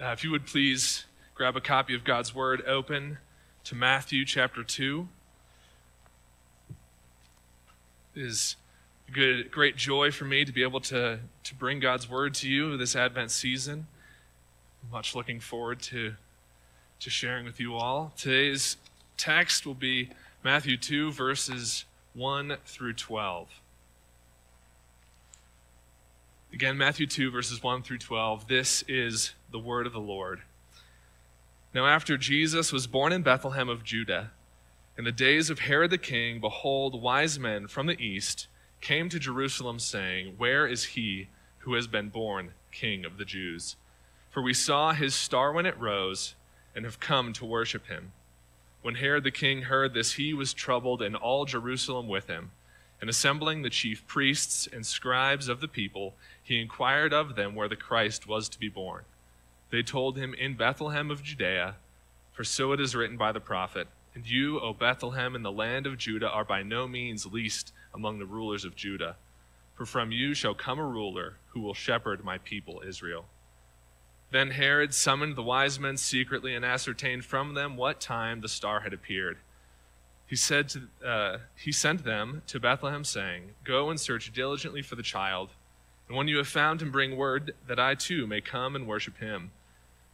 Uh, if you would please grab a copy of God's Word, open to Matthew chapter 2. It is a good, great joy for me to be able to, to bring God's Word to you this Advent season. much looking forward to, to sharing with you all. Today's text will be Matthew 2, verses 1 through 12. Again, Matthew 2, verses 1 through 12. This is the word of the Lord. Now, after Jesus was born in Bethlehem of Judah, in the days of Herod the king, behold, wise men from the east came to Jerusalem, saying, Where is he who has been born king of the Jews? For we saw his star when it rose, and have come to worship him. When Herod the king heard this, he was troubled, and all Jerusalem with him. And assembling the chief priests and scribes of the people, he inquired of them where the Christ was to be born. They told him, In Bethlehem of Judea, for so it is written by the prophet, And you, O Bethlehem, in the land of Judah, are by no means least among the rulers of Judah. For from you shall come a ruler who will shepherd my people Israel. Then Herod summoned the wise men secretly and ascertained from them what time the star had appeared he said to, uh, he sent them to Bethlehem, saying, Go and search diligently for the child, and when you have found him, bring word that I too may come and worship him.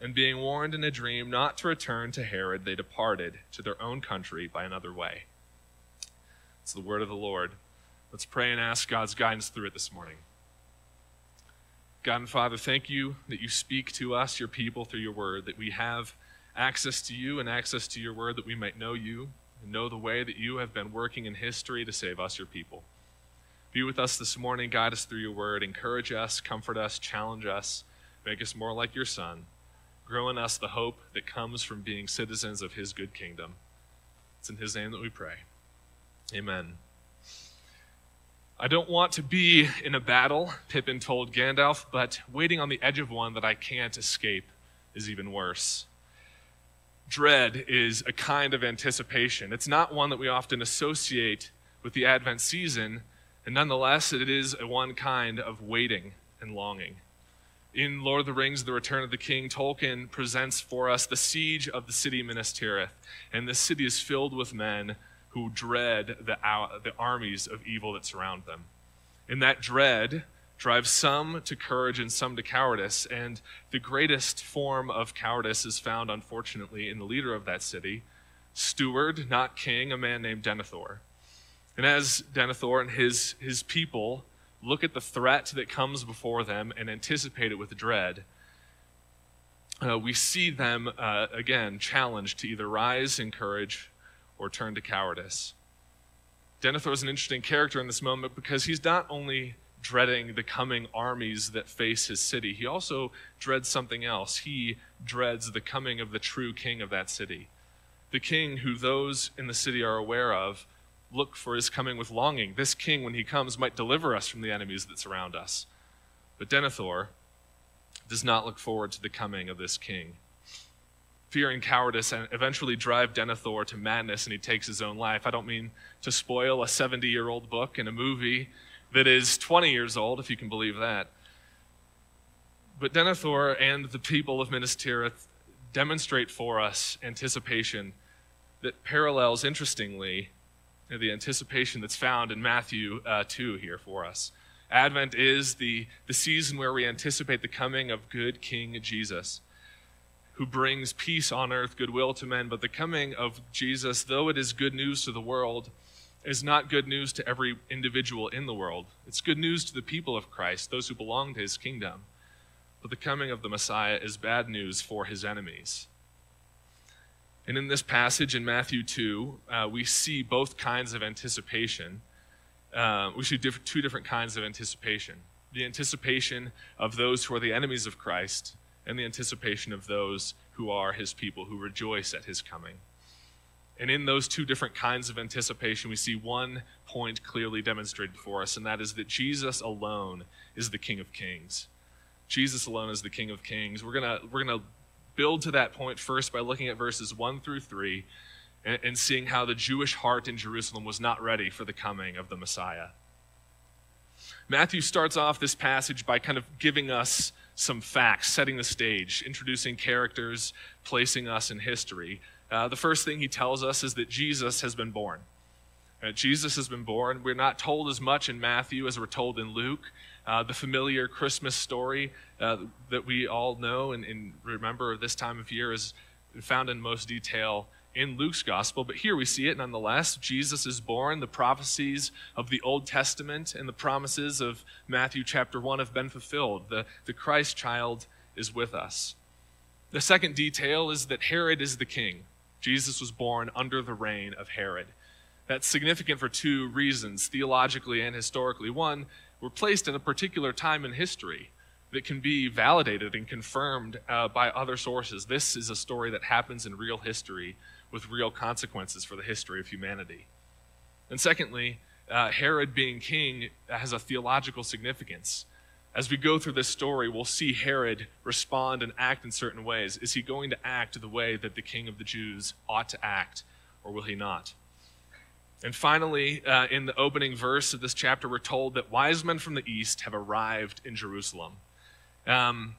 And being warned in a dream not to return to Herod, they departed to their own country by another way. It's the word of the Lord. Let's pray and ask God's guidance through it this morning. God and Father, thank you that you speak to us, your people, through your word, that we have access to you and access to your word that we might know you and know the way that you have been working in history to save us, your people. Be with us this morning, guide us through your word, encourage us, comfort us, challenge us, make us more like your Son. Grow in us the hope that comes from being citizens of his good kingdom. It's in his name that we pray. Amen. I don't want to be in a battle, Pippin told Gandalf, but waiting on the edge of one that I can't escape is even worse dread is a kind of anticipation. It's not one that we often associate with the Advent season, and nonetheless, it is a one kind of waiting and longing. In Lord of the Rings, The Return of the King, Tolkien presents for us the siege of the city Minas Tirith, and this city is filled with men who dread the, the armies of evil that surround them. And that dread, drives some to courage and some to cowardice. And the greatest form of cowardice is found, unfortunately, in the leader of that city, steward, not king, a man named Denethor. And as Denethor and his, his people look at the threat that comes before them and anticipate it with dread, uh, we see them, uh, again, challenged to either rise in courage or turn to cowardice. Denethor is an interesting character in this moment because he's not only dreading the coming armies that face his city. He also dreads something else. He dreads the coming of the true king of that city. The king who those in the city are aware of look for his coming with longing. This king, when he comes, might deliver us from the enemies that surround us. But Denethor does not look forward to the coming of this king. Fear and cowardice eventually drive Denethor to madness and he takes his own life. I don't mean to spoil a 70 year old book and a movie that is 20 years old, if you can believe that. But Denethor and the people of Minas Tirith demonstrate for us anticipation that parallels, interestingly, the anticipation that's found in Matthew uh, 2 here for us. Advent is the, the season where we anticipate the coming of good King Jesus, who brings peace on earth, goodwill to men. But the coming of Jesus, though it is good news to the world, is not good news to every individual in the world. It's good news to the people of Christ, those who belong to his kingdom. But the coming of the Messiah is bad news for his enemies. And in this passage in Matthew 2, uh, we see both kinds of anticipation. Uh, we see diff- two different kinds of anticipation the anticipation of those who are the enemies of Christ, and the anticipation of those who are his people, who rejoice at his coming. And in those two different kinds of anticipation, we see one point clearly demonstrated for us, and that is that Jesus alone is the King of Kings. Jesus alone is the King of Kings. We're gonna we're gonna build to that point first by looking at verses one through three, and, and seeing how the Jewish heart in Jerusalem was not ready for the coming of the Messiah. Matthew starts off this passage by kind of giving us some facts, setting the stage, introducing characters, placing us in history. Uh, the first thing he tells us is that Jesus has been born. Uh, Jesus has been born. We're not told as much in Matthew as we're told in Luke. Uh, the familiar Christmas story uh, that we all know and, and, remember this time of year is found in most detail in Luke's gospel, but here we see it nonetheless. Jesus is born. The prophecies of the Old Testament and the promises of Matthew chapter 1 have been fulfilled. The, the Christ child is with us. The second detail is that Herod is the king. Jesus was born under the reign of Herod. That's significant for two reasons, theologically and historically. One, we're placed in a particular time in history that can be validated and confirmed uh, by other sources. This is a story that happens in real history with real consequences for the history of humanity. And secondly, uh, Herod being king has a theological significance. As we go through this story, we'll see Herod respond and act in certain ways. Is he going to act the way that the king of the Jews ought to act, or will he not? And finally, uh, in the opening verse of this chapter, we're told that wise men from the east have arrived in Jerusalem. Um,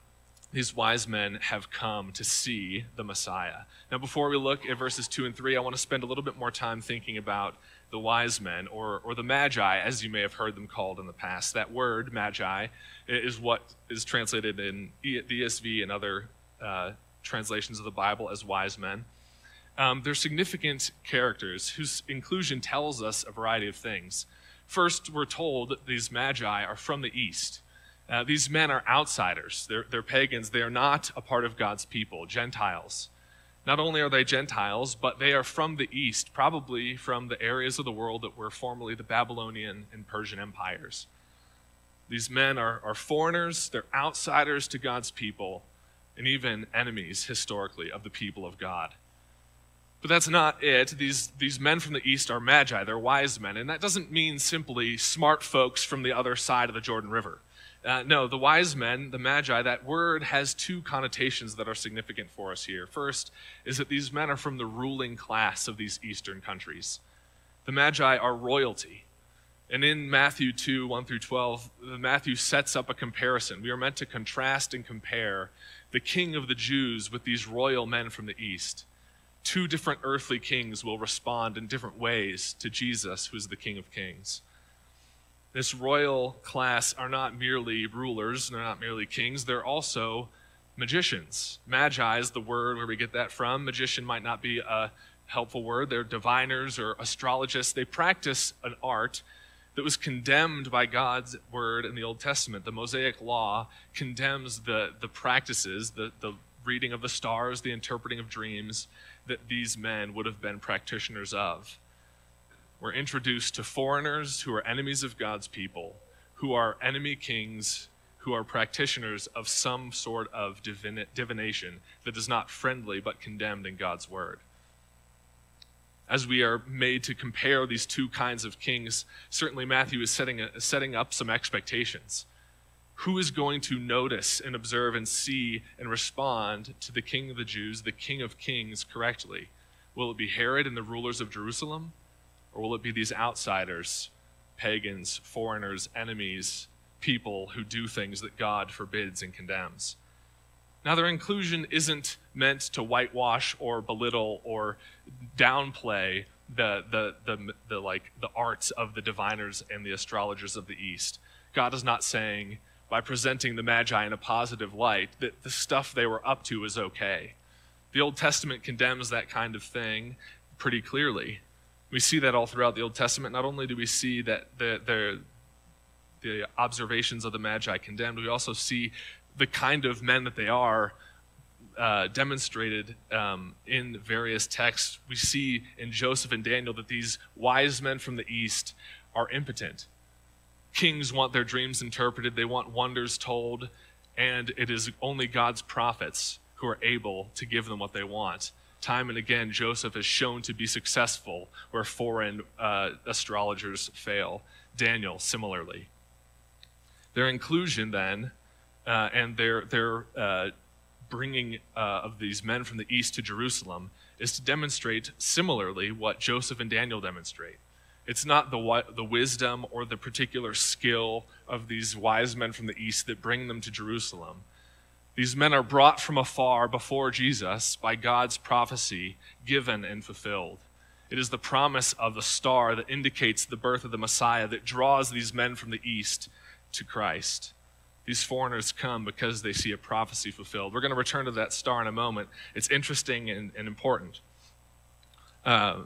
these wise men have come to see the Messiah. Now, before we look at verses 2 and 3, I want to spend a little bit more time thinking about the wise men, or, or the magi, as you may have heard them called in the past. That word, magi, is what is translated in the ESV and other uh, translations of the Bible as wise men. Um, they're significant characters whose inclusion tells us a variety of things. First, we're told that these magi are from the east. Uh, these men are outsiders. They're, they're pagans. They are not a part of God's people, Gentiles. Not only are they Gentiles, but they are from the east, probably from the areas of the world that were formerly the Babylonian and Persian empires. These men are, are foreigners, they're outsiders to God's people, and even enemies, historically, of the people of God. But that's not it. These, these men from the east are magi, they're wise men, and that doesn't mean simply smart folks from the other side of the Jordan River. Uh, no, the wise men, the magi, that word has two connotations that are significant for us here. First is that these men are from the ruling class of these eastern countries. The magi are royalty. And in Matthew 2, 1 through 12, Matthew sets up a comparison. We are meant to contrast and compare the king of the Jews with these royal men from the east. Two different earthly kings will respond in different ways to Jesus, who is the King of Kings. This royal class are not merely rulers, they're not merely kings, they're also magicians. Magi is the word where we get that from. Magician might not be a helpful word. They're diviners or astrologists. They practice an art that was condemned by God's word in the Old Testament. The Mosaic Law condemns the, the practices, the, the reading of the stars, the interpreting of dreams that these men would have been practitioners of. We're introduced to foreigners who are enemies of God's people, who are enemy kings, who are practitioners of some sort of divin- divination that is not friendly but condemned in God's word. As we are made to compare these two kinds of kings, certainly Matthew is setting, a, setting up some expectations. Who is going to notice and observe and see and respond to the king of the Jews, the king of kings, correctly? Will it be Herod and the rulers of Jerusalem? Or will it be these outsiders, pagans, foreigners, enemies, people who do things that God forbids and condemns? Now, their inclusion isn't meant to whitewash or belittle or downplay the, the, the, the, like, the arts of the diviners and the astrologers of the East. God is not saying, by presenting the Magi in a positive light, that the stuff they were up to was okay. The Old Testament condemns that kind of thing pretty clearly. We see that all throughout the Old Testament. Not only do we see that the, the, the observations of the Magi condemned, we also see the kind of men that they are uh, demonstrated um, in various texts. We see in Joseph and Daniel that these wise men from the East are impotent. Kings want their dreams interpreted, they want wonders told, and it is only God's prophets who are able to give them what they want. time and again, Joseph has shown to be successful where foreign uh, astrologers fail. Daniel, similarly. Their inclusion, then, uh, and their, their uh, bringing uh, of these men from the east to Jerusalem is to demonstrate similarly what Joseph and Daniel demonstrate. It's not the, the wisdom or the particular skill of these wise men from the east that bring them to Jerusalem. These men are brought from afar before Jesus by God's prophecy, given and fulfilled. It is the promise of the star that indicates the birth of the Messiah that draws these men from the east to Christ. These foreigners come because they see a prophecy fulfilled. We're going to return to that star in a moment. It's interesting and, and important. Uh,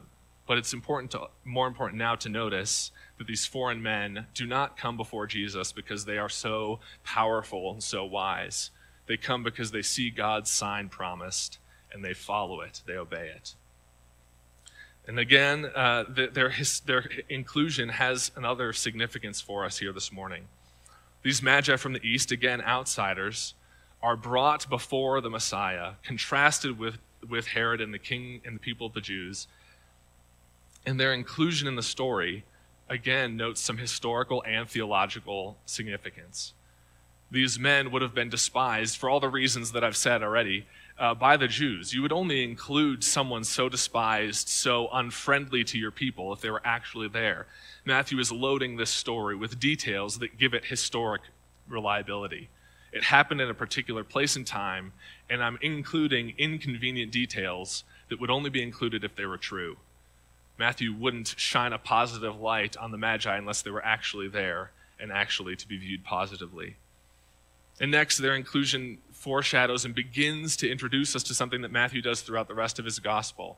but it's important to, more important now to notice that these foreign men do not come before Jesus because they are so powerful and so wise. They come because they see God's sign promised and they follow it, they obey it. And again, uh, their, his, their inclusion has another significance for us here this morning. These magi from the east, again, outsiders, are brought before the Messiah, contrasted with, with Herod and the king and the people of the Jews. And their inclusion in the story, again, notes some historical and theological significance. These men would have been despised for all the reasons that I've said already uh, by the Jews. You would only include someone so despised, so unfriendly to your people if they were actually there. Matthew is loading this story with details that give it historic reliability. It happened in a particular place and time, and I'm including inconvenient details that would only be included if they were true. Matthew wouldn't shine a positive light on the Magi unless they were actually there and actually to be viewed positively. And next, their inclusion foreshadows and begins to introduce us to something that Matthew does throughout the rest of his gospel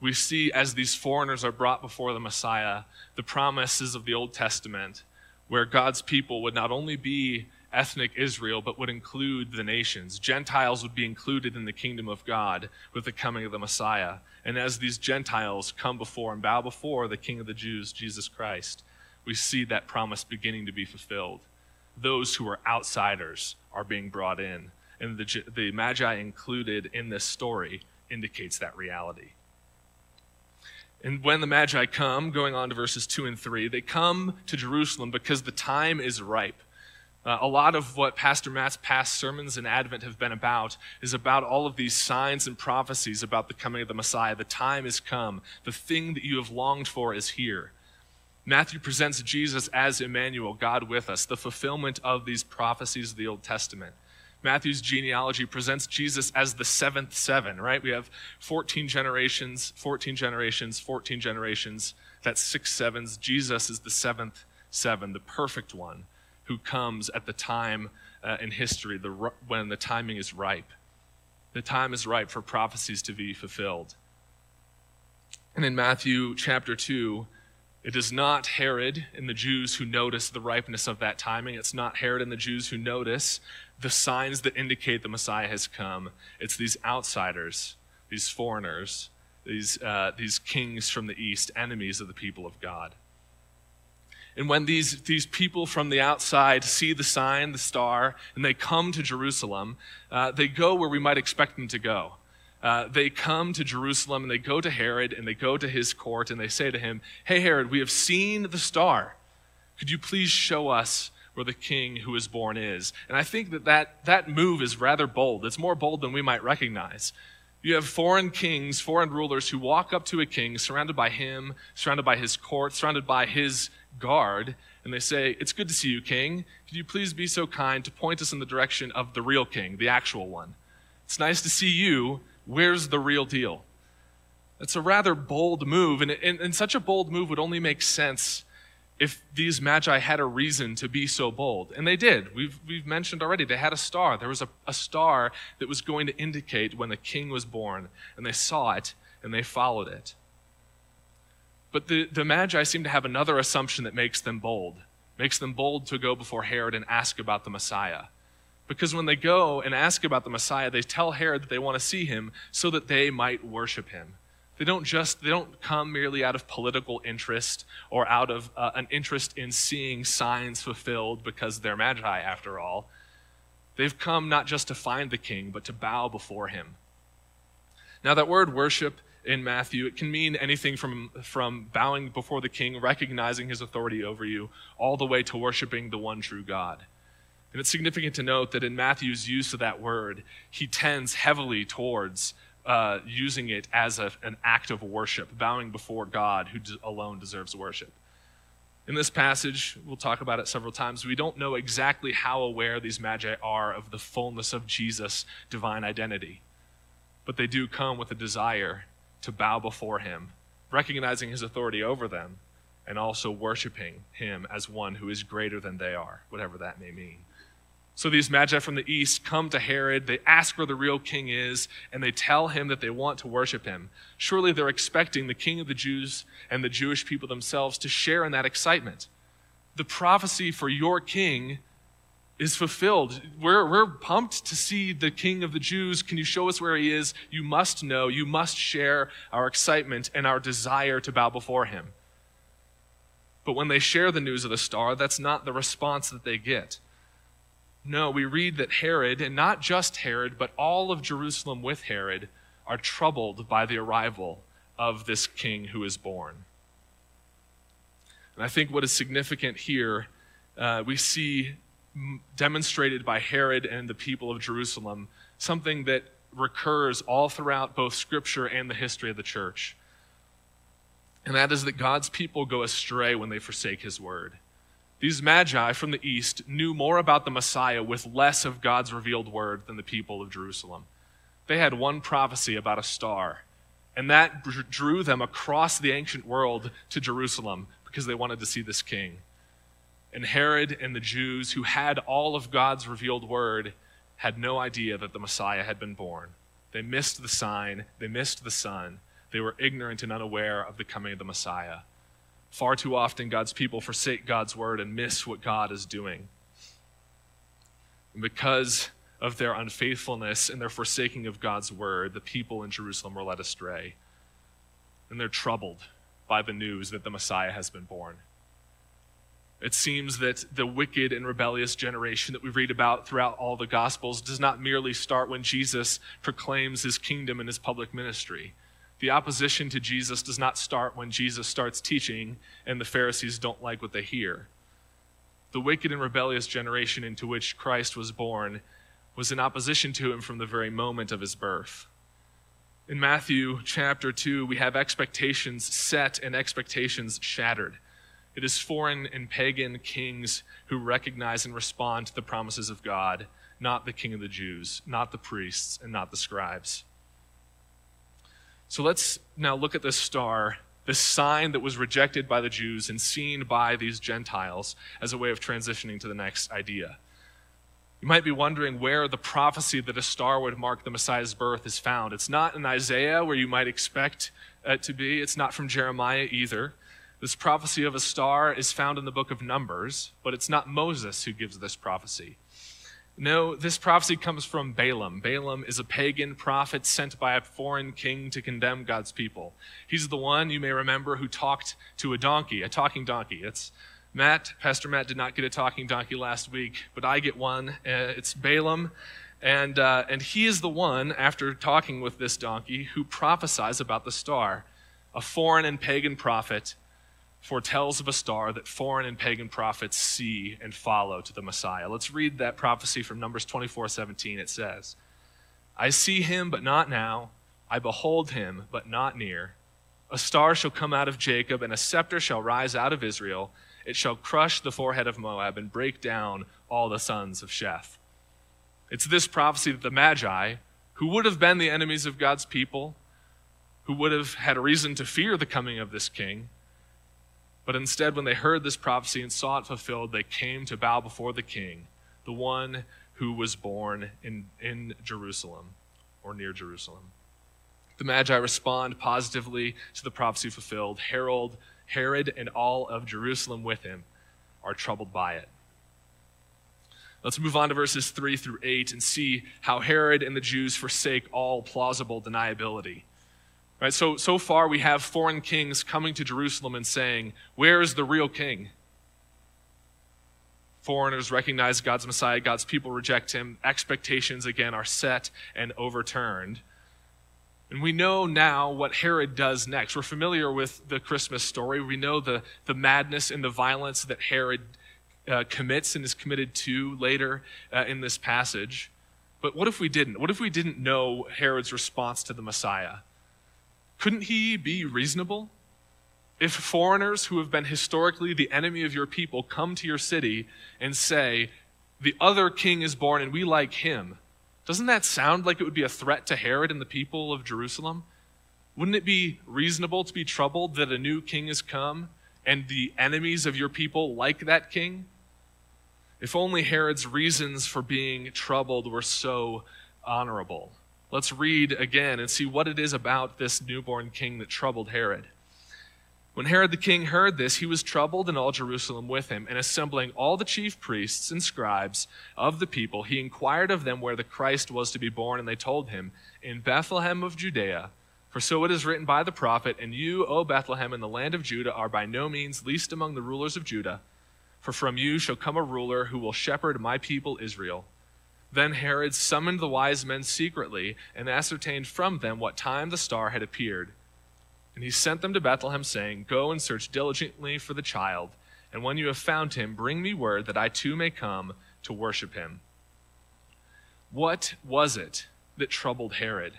we see as these foreigners are brought before the Messiah the promises of the Old Testament, where God's people would not only be ethnic Israel, but would include the nations. Gentiles would be included in the kingdom of God with the coming of the Messiah. And as these Gentiles come before and bow before the King of the Jews, Jesus Christ, we see that promise beginning to be fulfilled. Those who are outsiders are being brought in. And the, the Magi included in this story indicates that reality. And when the Magi come, going on to verses 2 and 3, they come to Jerusalem because the time is ripe. Uh, a lot of what Pastor Matt's past sermons in Advent have been about is about all of these signs and prophecies about the coming of the Messiah. The time has come. The thing that you have longed for is here. Matthew presents Jesus as Emmanuel, God with us, the fulfillment of these prophecies of the Old Testament. Matthew's genealogy presents Jesus as the seventh seven, right? We have 14 generations, 14 generations, 14 generations. That's six sevens. Jesus is the seventh seven, the perfect one who comes at the time uh, in history the, when the timing is ripe. The time is ripe for prophecies to be fulfilled. And in Matthew chapter 2, it is not Herod and the Jews who notice the ripeness of that timing. It's not Herod and the Jews who notice the signs that indicate the Messiah has come. It's these outsiders, these foreigners, these, uh, these kings from the east, enemies of the people of God. And when these, these people from the outside see the sign, the star, and they come to Jerusalem, uh, they go where we might expect them to go. Uh, they come to Jerusalem and they go to Herod and they go to his court and they say to him, Hey, Herod, we have seen the star. Could you please show us where the king who is born is. And I think that, that that move is rather bold. It's more bold than we might recognize. You have foreign kings, foreign rulers who walk up to a king, surrounded by him, surrounded by his court, surrounded by his guard, and they say, It's good to see you, king. Could you please be so kind to point us in the direction of the real king, the actual one? It's nice to see you. Where's the real deal? It's a rather bold move, and, and, and such a bold move would only make sense if these magi had a reason to be so bold. And they did. We've, we've mentioned already, they had a star. There was a, a star that was going to indicate when the king was born, and they saw it and they followed it. But the, the magi seem to have another assumption that makes them bold, makes them bold to go before Herod and ask about the Messiah. Because when they go and ask about the Messiah, they tell Herod that they want to see him so that they might worship him. They don't just they don't come merely out of political interest or out of uh, an interest in seeing signs fulfilled because they're magi after all. They've come not just to find the king, but to bow before him. Now, that word worship in Matthew, it can mean anything from, from bowing before the king, recognizing his authority over you, all the way to worshiping the one true God. And it's significant to note that in Matthew's use of that word, he tends heavily towards uh, using it as a, an act of worship, bowing before God who alone deserves worship. In this passage, we'll talk about it several times. We don't know exactly how aware these magi are of the fullness of Jesus' divine identity, but they do come with a desire to bow before him, recognizing his authority over them, and also worshiping him as one who is greater than they are, whatever that may mean. So these magi from the east come to Herod, they ask where the real king is, and they tell him that they want to worship him. Surely they're expecting the king of the Jews and the Jewish people themselves to share in that excitement. The prophecy for your king is fulfilled. We're, we're pumped to see the king of the Jews. Can you show us where he is? You must know. You must share our excitement and our desire to bow before him. But when they share the news of the star, that's not the response that they get. No, we read that Herod, and not just Herod, but all of Jerusalem with Herod, are troubled by the arrival of this king who is born. And I think what is significant here, uh, we see demonstrated by Herod and the people of Jerusalem something that recurs all throughout both Scripture and the history of the church. And that is that God's people go astray when they forsake his word. These magi from the east knew more about the Messiah with less of God's revealed word than the people of Jerusalem. They had one prophecy about a star, and that drew them across the ancient world to Jerusalem because they wanted to see this king. And Herod and the Jews, who had all of God's revealed word, had no idea that the Messiah had been born. They missed the sign, they missed the Son. They were ignorant and unaware of the coming of the Messiah. Far too often, God's people forsake God's word and miss what God is doing. And because of their unfaithfulness and their forsaking of God's word, the people in Jerusalem were led astray. And they're troubled by the news that the Messiah has been born. It seems that the wicked and rebellious generation that we read about throughout all the Gospels does not merely start when Jesus proclaims his kingdom and his public ministry. The opposition to Jesus does not start when Jesus starts teaching and the Pharisees don't like what they hear. The wicked and rebellious generation into which Christ was born was in opposition to him from the very moment of his birth. In Matthew chapter 2, we have expectations set and expectations shattered. It is foreign and pagan kings who recognize and respond to the promises of God, not the king of the Jews, not the priests, and not the scribes. So let's now look at this star, this sign that was rejected by the Jews and seen by these Gentiles as a way of transitioning to the next idea. You might be wondering where the prophecy that a star would mark the Messiah's birth is found. It's not in Isaiah, where you might expect it to be. It's not from Jeremiah either. This prophecy of a star is found in the book of Numbers, but it's not Moses who gives this prophecy. No, this prophecy comes from Balaam. Balaam is a pagan prophet sent by a foreign king to condemn God's people. He's the one, you may remember, who talked to a donkey, a talking donkey. It's Matt, Pastor Matt did not get a talking donkey last week, but I get one. Uh, it's Balaam. And, uh, and he is the one, after talking with this donkey, who prophesies about the star. A foreign and pagan prophet foretells of a star that foreign and pagan prophets see and follow to the Messiah. Let's read that prophecy from Numbers 24 17. It says, I see him, but not now. I behold him, but not near. A star shall come out of Jacob, and a scepter shall rise out of Israel. It shall crush the forehead of Moab and break down all the sons of Sheth. It's this prophecy that the Magi, who would have been the enemies of God's people, who would have had a reason to fear the coming of this king, but instead, when they heard this prophecy and saw it fulfilled, they came to bow before the king, the one who was born in, in Jerusalem or near Jerusalem. The Magi respond positively to the prophecy fulfilled. Herod, Herod and all of Jerusalem with him are troubled by it. Let's move on to verses 3 through 8 and see how Herod and the Jews forsake all plausible deniability. Right? So, so far, we have foreign kings coming to Jerusalem and saying, Where is the real king? Foreigners recognize God's Messiah, God's people reject him. Expectations, again, are set and overturned. And we know now what Herod does next. We're familiar with the Christmas story. We know the, the madness and the violence that Herod uh, commits and is committed to later uh, in this passage. But what if we didn't? What if we didn't know Herod's response to the Messiah? Couldn't he be reasonable? If foreigners who have been historically the enemy of your people come to your city and say, the other king is born and we like him, doesn't that sound like it would be a threat to Herod and the people of Jerusalem? Wouldn't it be reasonable to be troubled that a new king has come and the enemies of your people like that king? If only Herod's reasons for being troubled were so honorable. Let's read again and see what it is about this newborn king that troubled Herod. When Herod the king heard this, he was troubled, and all Jerusalem with him. And assembling all the chief priests and scribes of the people, he inquired of them where the Christ was to be born. And they told him, In Bethlehem of Judea. For so it is written by the prophet, And you, O Bethlehem, in the land of Judah, are by no means least among the rulers of Judah. For from you shall come a ruler who will shepherd my people Israel. Then Herod summoned the wise men secretly and ascertained from them what time the star had appeared. And he sent them to Bethlehem, saying, Go and search diligently for the child, and when you have found him, bring me word that I too may come to worship him. What was it that troubled Herod?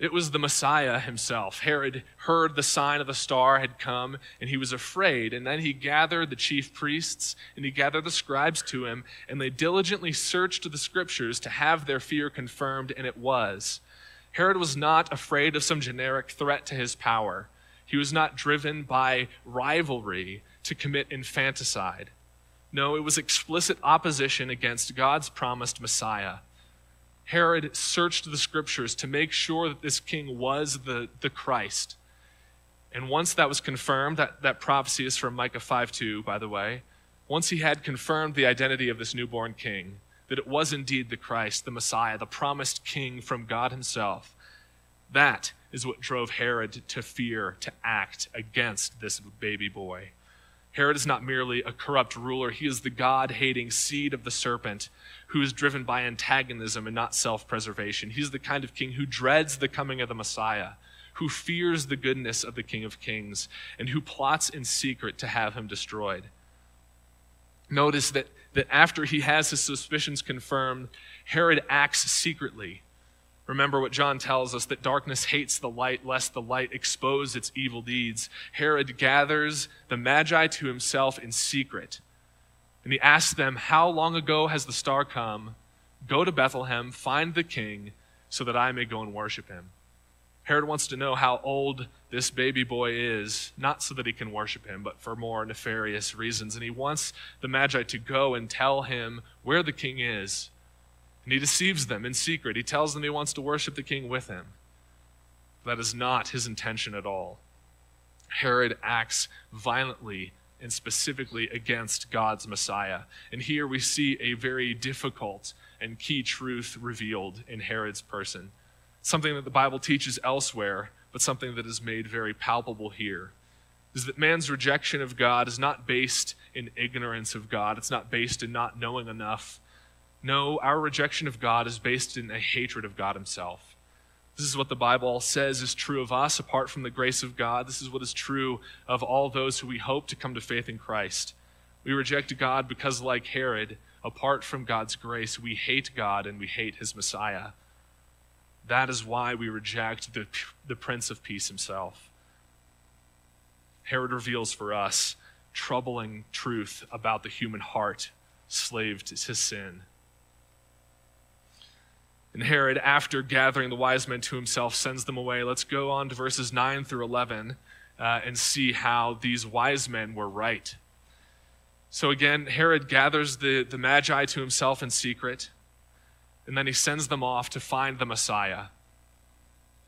It was the Messiah himself. Herod heard the sign of the star had come, and he was afraid. And then he gathered the chief priests and he gathered the scribes to him, and they diligently searched the scriptures to have their fear confirmed, and it was. Herod was not afraid of some generic threat to his power. He was not driven by rivalry to commit infanticide. No, it was explicit opposition against God's promised Messiah. Herod searched the scriptures to make sure that this king was the, the Christ. And once that was confirmed, that, that prophecy is from Micah 5 2, by the way. Once he had confirmed the identity of this newborn king, that it was indeed the Christ, the Messiah, the promised king from God himself, that is what drove Herod to fear, to act against this baby boy. Herod is not merely a corrupt ruler, he is the God hating seed of the serpent who is driven by antagonism and not self preservation. He's the kind of king who dreads the coming of the Messiah, who fears the goodness of the King of Kings, and who plots in secret to have him destroyed. Notice that, that after he has his suspicions confirmed, Herod acts secretly Remember what John tells us that darkness hates the light, lest the light expose its evil deeds. Herod gathers the Magi to himself in secret. And he asks them, How long ago has the star come? Go to Bethlehem, find the king, so that I may go and worship him. Herod wants to know how old this baby boy is, not so that he can worship him, but for more nefarious reasons. And he wants the Magi to go and tell him where the king is and he deceives them in secret. He tells them he wants to worship the king with him. That is not his intention at all. Herod acts violently and specifically against God's Messiah. And here we see a very difficult and key truth revealed in Herod's person. Something that the Bible teaches elsewhere, but something that is made very palpable here. Is that man's rejection of God is not based in ignorance of God. It's not based in not knowing enough no, our rejection of God is based in a hatred of God Himself. This is what the Bible says is true of us apart from the grace of God. This is what is true of all those who we hope to come to faith in Christ. We reject God because, like Herod, apart from God's grace, we hate God and we hate His Messiah. That is why we reject the, the Prince of Peace Himself. Herod reveals for us troubling truth about the human heart, slaved to sin. And Herod, after gathering the wise men to himself, sends them away. Let's go on to verses 9 through 11 uh, and see how these wise men were right. So again, Herod gathers the, the Magi to himself in secret, and then he sends them off to find the Messiah,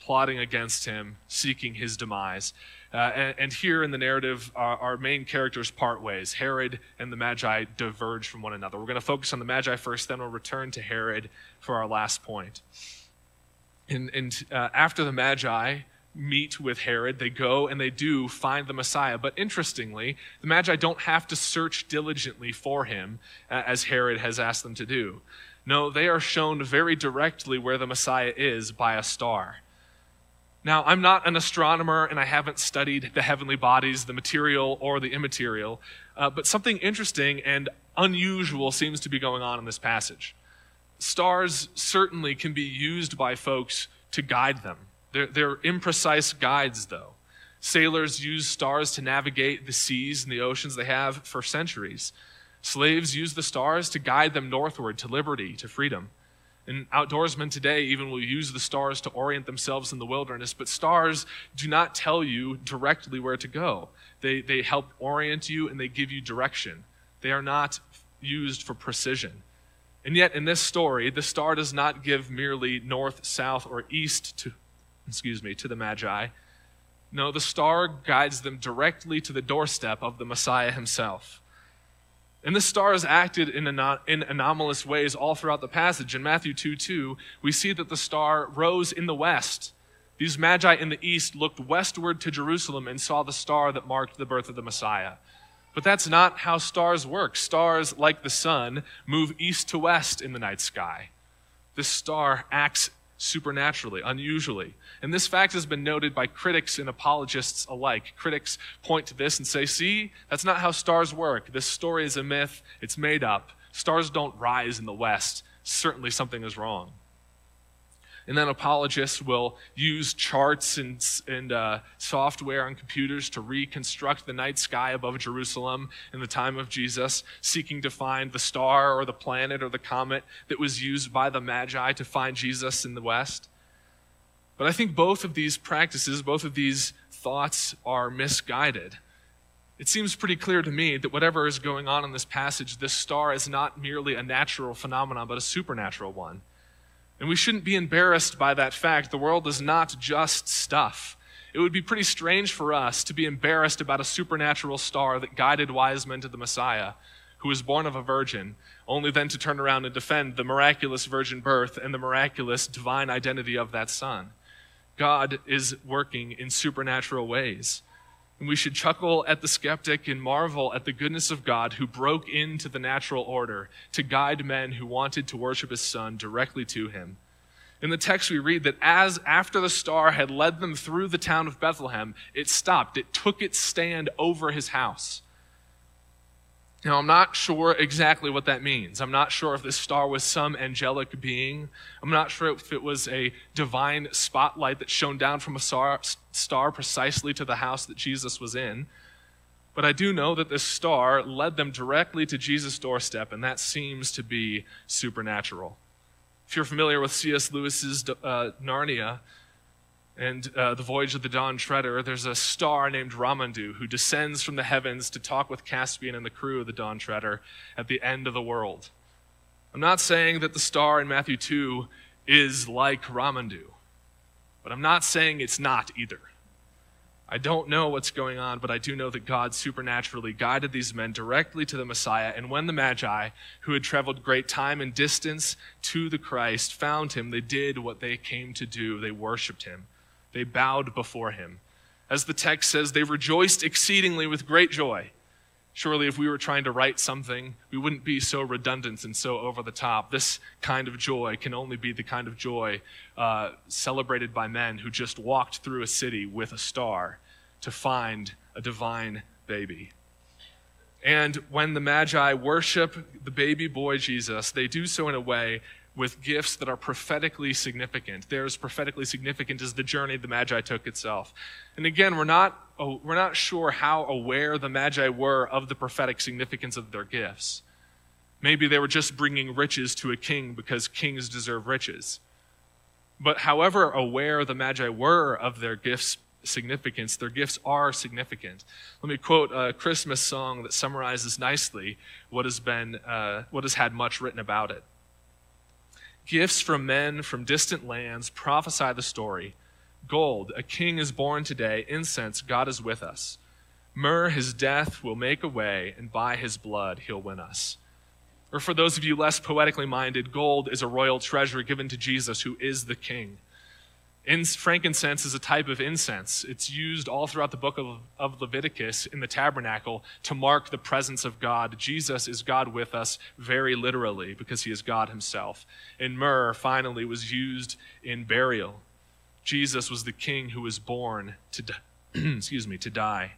plotting against him, seeking his demise. Uh, and, and, here in the narrative, our, our, main characters part ways. Herod and the Magi diverge from one another. We're going to focus on the Magi first, then we'll return to Herod for our last point. And, and uh, after the Magi meet with Herod, they go and they do find the Messiah. But interestingly, the Magi don't have to search diligently for him, uh, as Herod has asked them to do. No, they are shown very directly where the Messiah is by a star. Now, I'm not an astronomer and I haven't studied the heavenly bodies, the material or the immaterial, uh, but something interesting and unusual seems to be going on in this passage. Stars certainly can be used by folks to guide them. They're, they're imprecise guides, though. Sailors use stars to navigate the seas and the oceans they have for centuries. Slaves use the stars to guide them northward to liberty, to freedom. And outdoorsmen today even will use the stars to orient themselves in the wilderness, but stars do not tell you directly where to go. They, they help orient you and they give you direction. They are not used for precision. And yet, in this story, the star does not give merely north, south, or east to, excuse me, to the Magi. No, the star guides them directly to the doorstep of the Messiah himself. And this star has acted in, in anomalous ways all throughout the passage. In Matthew 2 2, we see that the star rose in the west. These magi in the east looked westward to Jerusalem and saw the star that marked the birth of the Messiah. But that's not how stars work. Stars, like the sun, move east to west in the night sky. This star acts supernaturally, unusually. And this fact has been noted by critics and apologists alike. Critics point to this and say, see, that's not how stars work. This story is a myth, it's made up. Stars don't rise in the west. Certainly something is wrong. And then apologists will use charts and, and uh, software on computers to reconstruct the night sky above Jerusalem in the time of Jesus, seeking to find the star or the planet or the comet that was used by the Magi to find Jesus in the West. But I think both of these practices, both of these thoughts are misguided. It seems pretty clear to me that whatever is going on in this passage, this star is not merely a natural phenomenon, but a supernatural one. And we shouldn't be embarrassed by that fact. The world is not just stuff. It would be pretty strange for us to be embarrassed about a supernatural star that guided wise men to the Messiah, who was born of a virgin, only then to turn around and defend the miraculous virgin birth and the miraculous divine identity of that son. God is working in supernatural ways. And we should chuckle at the skeptic and marvel at the goodness of God who broke into the natural order to guide men who wanted to worship his son directly to him. In the text, we read that as after the star had led them through the town of Bethlehem, it stopped. It took its stand over his house. Now, I'm not sure exactly what that means. I'm not sure if this star was some angelic being. I'm not sure if it was a divine spotlight that shone down from a star, precisely to the house that Jesus was in. But I do know that this star led them directly to Jesus' doorstep, and that seems to be supernatural. If you're familiar with C.S. Lewis's uh, Narnia, and uh, the voyage of the Dawn Treader, there's a star named Ramandu who descends from the heavens to talk with Caspian and the crew of the Dawn Treader at the end of the world. I'm not saying that the star in Matthew 2 is like Ramandu, but I'm not saying it's not either. I don't know what's going on, but I do know that God supernaturally guided these men directly to the Messiah. And when the Magi, who had traveled great time and distance to the Christ, found him, they did what they came to do. They worshiped him. They bowed before him. As the text says, they rejoiced exceedingly with great joy. Surely, if we were trying to write something, we wouldn't be so redundant and so over the top. This kind of joy can only be the kind of joy uh, celebrated by men who just walked through a city with a star to find a divine baby. And when the Magi worship the baby boy Jesus, they do so in a way with gifts that are prophetically significant. They're as prophetically significant as the journey the Magi took itself. And again, we're not, oh, we're not sure how aware the Magi were of the prophetic significance of their gifts. Maybe they were just bringing riches to a king because kings deserve riches. But however aware the Magi were of their gifts' significance, their gifts are significant. Let me quote a Christmas song that summarizes nicely what has been, uh, what has had much written about it. Gifts from men from distant lands prophesy the story. Gold, a king is born today. Incense, God is with us. Myrrh, his death will make a way, and by his blood he'll win us. Or for those of you less poetically minded, gold is a royal treasure given to Jesus, who is the king. In, frankincense is a type of incense. It's used all throughout the book of, of, Leviticus in the tabernacle to mark the presence of God. Jesus is God with us very literally because he is God himself. And myrrh, finally, was used in burial. Jesus was the king who was born to, excuse me, to die.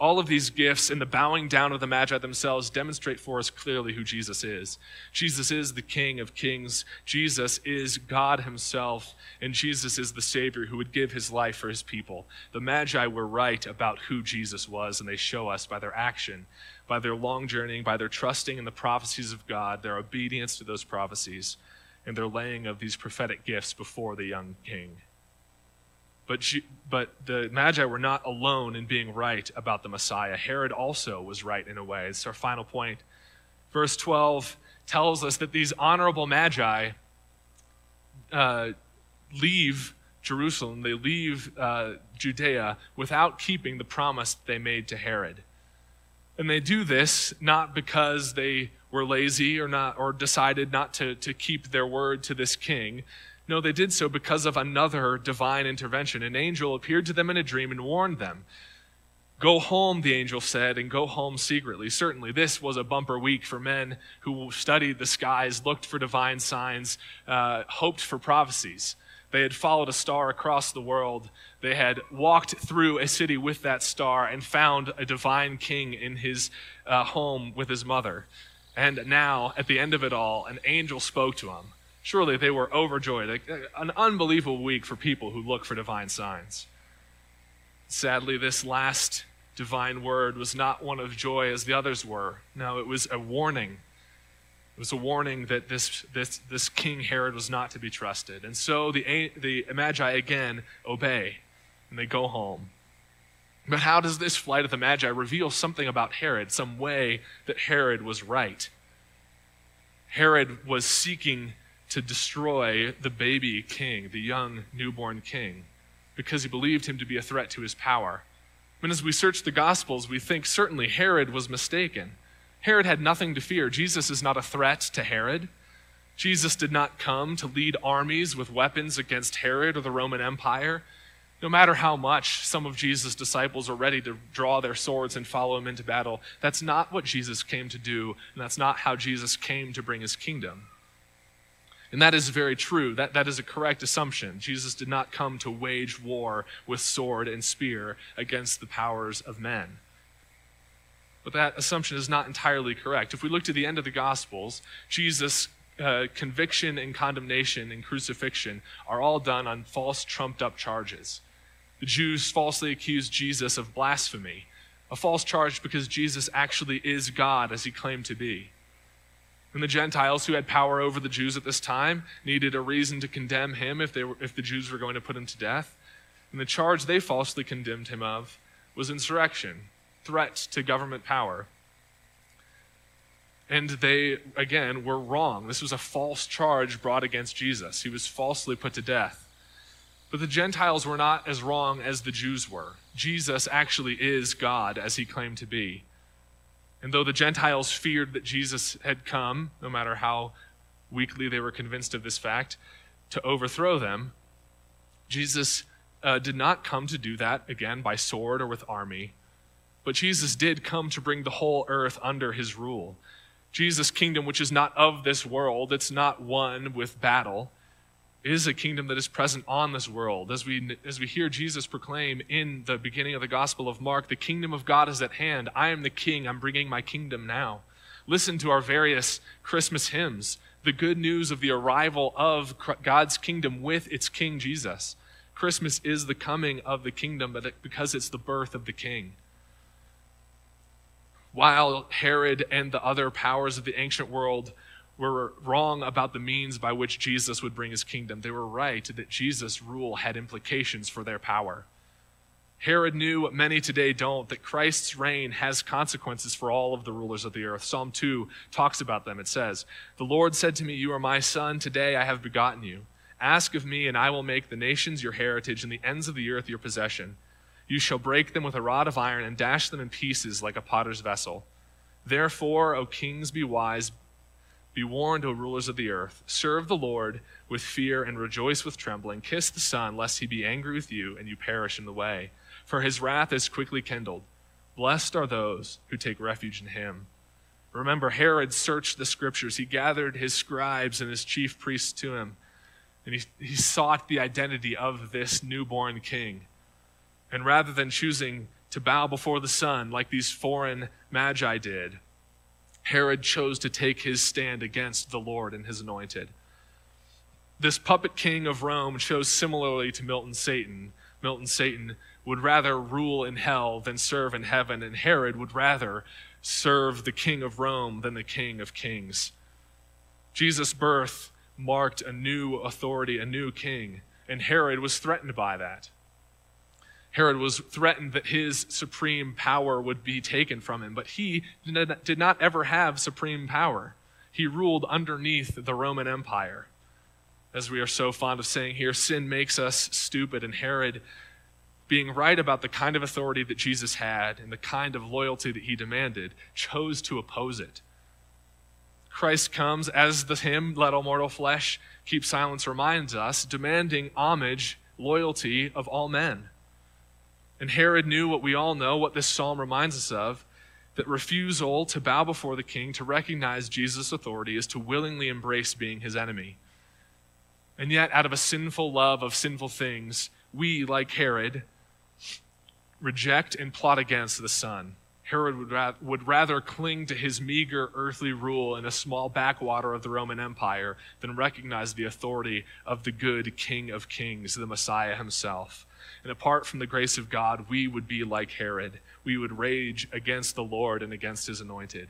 All of these gifts and the bowing down of the Magi themselves demonstrate for us clearly who Jesus is. Jesus is the King of kings. Jesus is God Himself, and Jesus is the Savior who would give His life for His people. The Magi were right about who Jesus was, and they show us by their action, by their long journeying, by their trusting in the prophecies of God, their obedience to those prophecies, and their laying of these prophetic gifts before the young King. But, but the Magi were not alone in being right about the Messiah. Herod also was right in a way. It's our final point. Verse 12 tells us that these honorable Magi uh, leave Jerusalem, they leave uh, Judea without keeping the promise they made to Herod. And they do this not because they were lazy or not or decided not to, to keep their word to this king, no, they did so because of another divine intervention. An angel appeared to them in a dream and warned them. Go home, the angel said, and go home secretly. Certainly, this was a bumper week for men who studied the skies, looked for divine signs, uh, hoped for prophecies. They had followed a star across the world. They had walked through a city with that star and found a divine king in his uh, home with his mother. And now, at the end of it all, an angel spoke to him Surely they were overjoyed. Uh, an unbelievable week for people who look for divine signs. Sadly, this last divine word was not one of joy as the others were. No, it was a warning. It was a warning that this, this, this King Herod was not to be trusted. And so the, the Magi again obey, and they go home. But how does this flight of the Magi reveal something about Herod, some way that Herod was right? Herod was seeking to destroy the baby king, the young newborn king, because he believed him to be a threat to his power. And as we search the Gospels, we think certainly Herod was mistaken. Herod had nothing to fear. Jesus is not a threat to Herod. Jesus did not come to lead armies with weapons against Herod or the Roman Empire. No matter how much some of Jesus' disciples are ready to draw their swords and follow him into battle, that's not what Jesus came to do, and that's not how Jesus came to bring his kingdom. And that is very true. That, that is a correct assumption. Jesus did not come to wage war with sword and spear against the powers of men. But that assumption is not entirely correct. If we look to the end of the Gospels, Jesus' uh, conviction and condemnation and crucifixion are all done on false, trumped up charges. The Jews falsely accused Jesus of blasphemy, a false charge because Jesus actually is God as he claimed to be. And the Gentiles who had power over the Jews at this time needed a reason to condemn him if, they were, if the Jews were going to put him to death. And the charge they falsely condemned him of was insurrection, threat to government power. And they, again, were wrong. This was a false charge brought against Jesus. He was falsely put to death. But the Gentiles were not as wrong as the Jews were. Jesus actually is God, as he claimed to be. And though the Gentiles feared that Jesus had come, no matter how weakly they were convinced of this fact, to overthrow them, Jesus uh, did not come to do that, again, by sword or with army. But Jesus did come to bring the whole earth under his rule. Jesus' kingdom, which is not of this world, it's not one with battle, is a kingdom that is present on this world. As we, as we hear Jesus proclaim in the beginning of the Gospel of Mark, the kingdom of God is at hand. I am the king. I'm bringing my kingdom now. Listen to our various Christmas hymns, the good news of the arrival of God's kingdom with its King Jesus. Christmas is the coming of the kingdom but because it's the birth of the king. While Herod and the other powers of the ancient world were wrong about the means by which Jesus would bring his kingdom. They were right that Jesus' rule had implications for their power. Herod knew what many today don't that Christ's reign has consequences for all of the rulers of the earth. Psalm 2 talks about them. It says, The Lord said to me, You are my son. Today I have begotten you. Ask of me, and I will make the nations your heritage and the ends of the earth your possession. You shall break them with a rod of iron and dash them in pieces like a potter's vessel. Therefore, O kings, be wise be warned, O rulers of the earth. Serve the Lord with fear and rejoice with trembling. Kiss the Son, lest he be angry with you and you perish in the way. For his wrath is quickly kindled. Blessed are those who take refuge in him. Remember, Herod searched the scriptures. He gathered his scribes and his chief priests to him. And he, he sought the identity of this newborn king. And rather than choosing to bow before the Son like these foreign magi did, Herod chose to take his stand against the Lord and his anointed. This puppet king of Rome chose similarly to Milton Satan. Milton Satan would rather rule in hell than serve in heaven, and Herod would rather serve the king of Rome than the king of kings. Jesus' birth marked a new authority, a new king, and Herod was threatened by that. Herod was threatened that his supreme power would be taken from him, but he did not ever have supreme power. He ruled underneath the Roman Empire. As we are so fond of saying here, sin makes us stupid, and Herod, being right about the kind of authority that Jesus had and the kind of loyalty that he demanded, chose to oppose it. Christ comes as the hymn, Let All Mortal Flesh Keep Silence reminds us, demanding homage, loyalty of all men. And Herod knew what we all know, what this psalm reminds us of that refusal to bow before the king, to recognize Jesus' authority, is to willingly embrace being his enemy. And yet, out of a sinful love of sinful things, we, like Herod, reject and plot against the Son. Herod would, ra- would rather cling to his meager earthly rule in a small backwater of the Roman Empire than recognize the authority of the good King of Kings, the Messiah himself. And apart from the grace of God, we would be like Herod. We would rage against the Lord and against his anointed.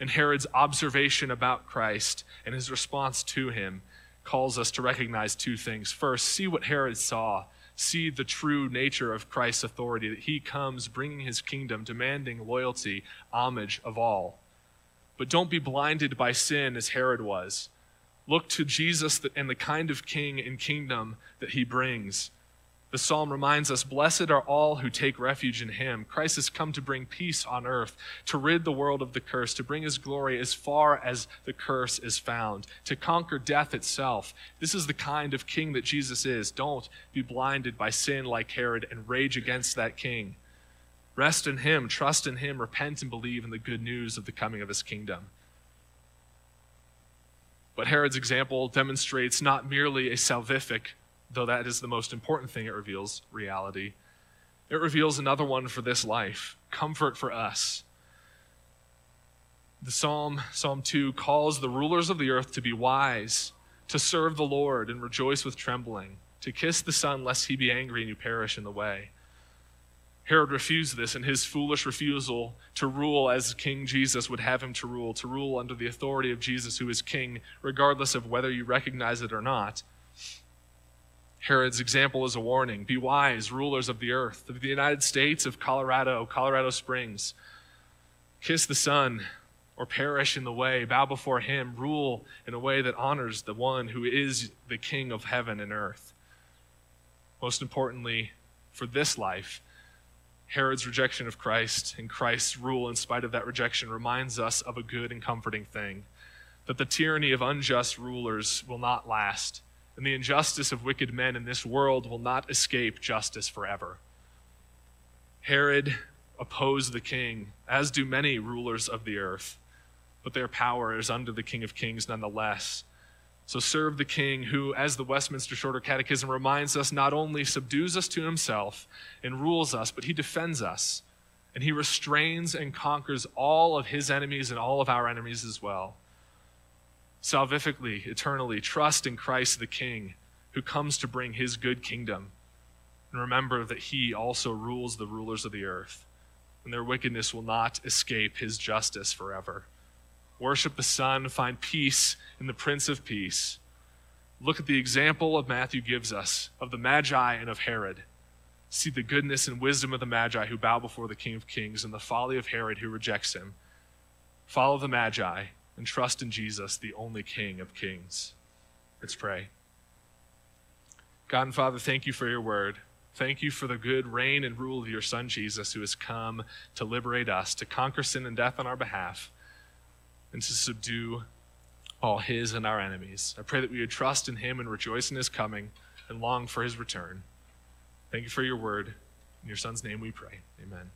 And Herod's observation about Christ and his response to him calls us to recognize two things. First, see what Herod saw. See the true nature of Christ's authority, that he comes bringing his kingdom, demanding loyalty, homage of all. But don't be blinded by sin as Herod was. Look to Jesus and the kind of king and kingdom that he brings. The psalm reminds us Blessed are all who take refuge in him. Christ has come to bring peace on earth, to rid the world of the curse, to bring his glory as far as the curse is found, to conquer death itself. This is the kind of king that Jesus is. Don't be blinded by sin like Herod and rage against that king. Rest in him, trust in him, repent and believe in the good news of the coming of his kingdom. But Herod's example demonstrates not merely a salvific though that is the most important thing it reveals reality. It reveals another one for this life comfort for us. The Psalm, Psalm 2, calls the rulers of the earth to be wise, to serve the Lord and rejoice with trembling, to kiss the Son lest he be angry and you perish in the way. Herod refused this, and his foolish refusal to rule as King Jesus would have him to rule, to rule under the authority of Jesus, who is king, regardless of whether you recognize it or not, Herod's example is a warning. Be wise, rulers of the earth, of the United States, of Colorado, Colorado Springs. Kiss the Son or perish in the way. Bow before him. Rule in a way that honors the one who is the King of heaven and earth. Most importantly, for this life, Herod's rejection of Christ and Christ's rule in spite of that rejection reminds us of a good and comforting thing that the tyranny of unjust rulers will not last and the injustice of wicked men in this world will not escape justice forever. Herod opposed the king, as do many rulers of the earth, but their power is under the King of Kings nonetheless. So serve the king who, as the Westminster Shorter Catechism reminds us, not only subdues us to himself and rules us, but he defends us. And he restrains and conquers all of his enemies and all of our enemies as well salvifically, eternally, trust in Christ the King who comes to bring his good kingdom. And remember that he also rules the rulers of the earth, and their wickedness will not escape his justice forever. Worship the Son, find peace in the Prince of Peace. Look at the example of Matthew gives us of the Magi and of Herod. See the goodness and wisdom of the Magi who bow before the King of Kings and the folly of Herod who rejects him. Follow the Magi and trust in Jesus, the only King of kings. Let's pray. God and Father, thank you for your word. Thank you for the good reign and rule of your Son, Jesus, who has come to liberate us, to conquer sin and death on our behalf, and to subdue all his and our enemies. I pray that we would trust in him and rejoice in his coming and long for his return. Thank you for your word. In your Son's name we pray. Amen.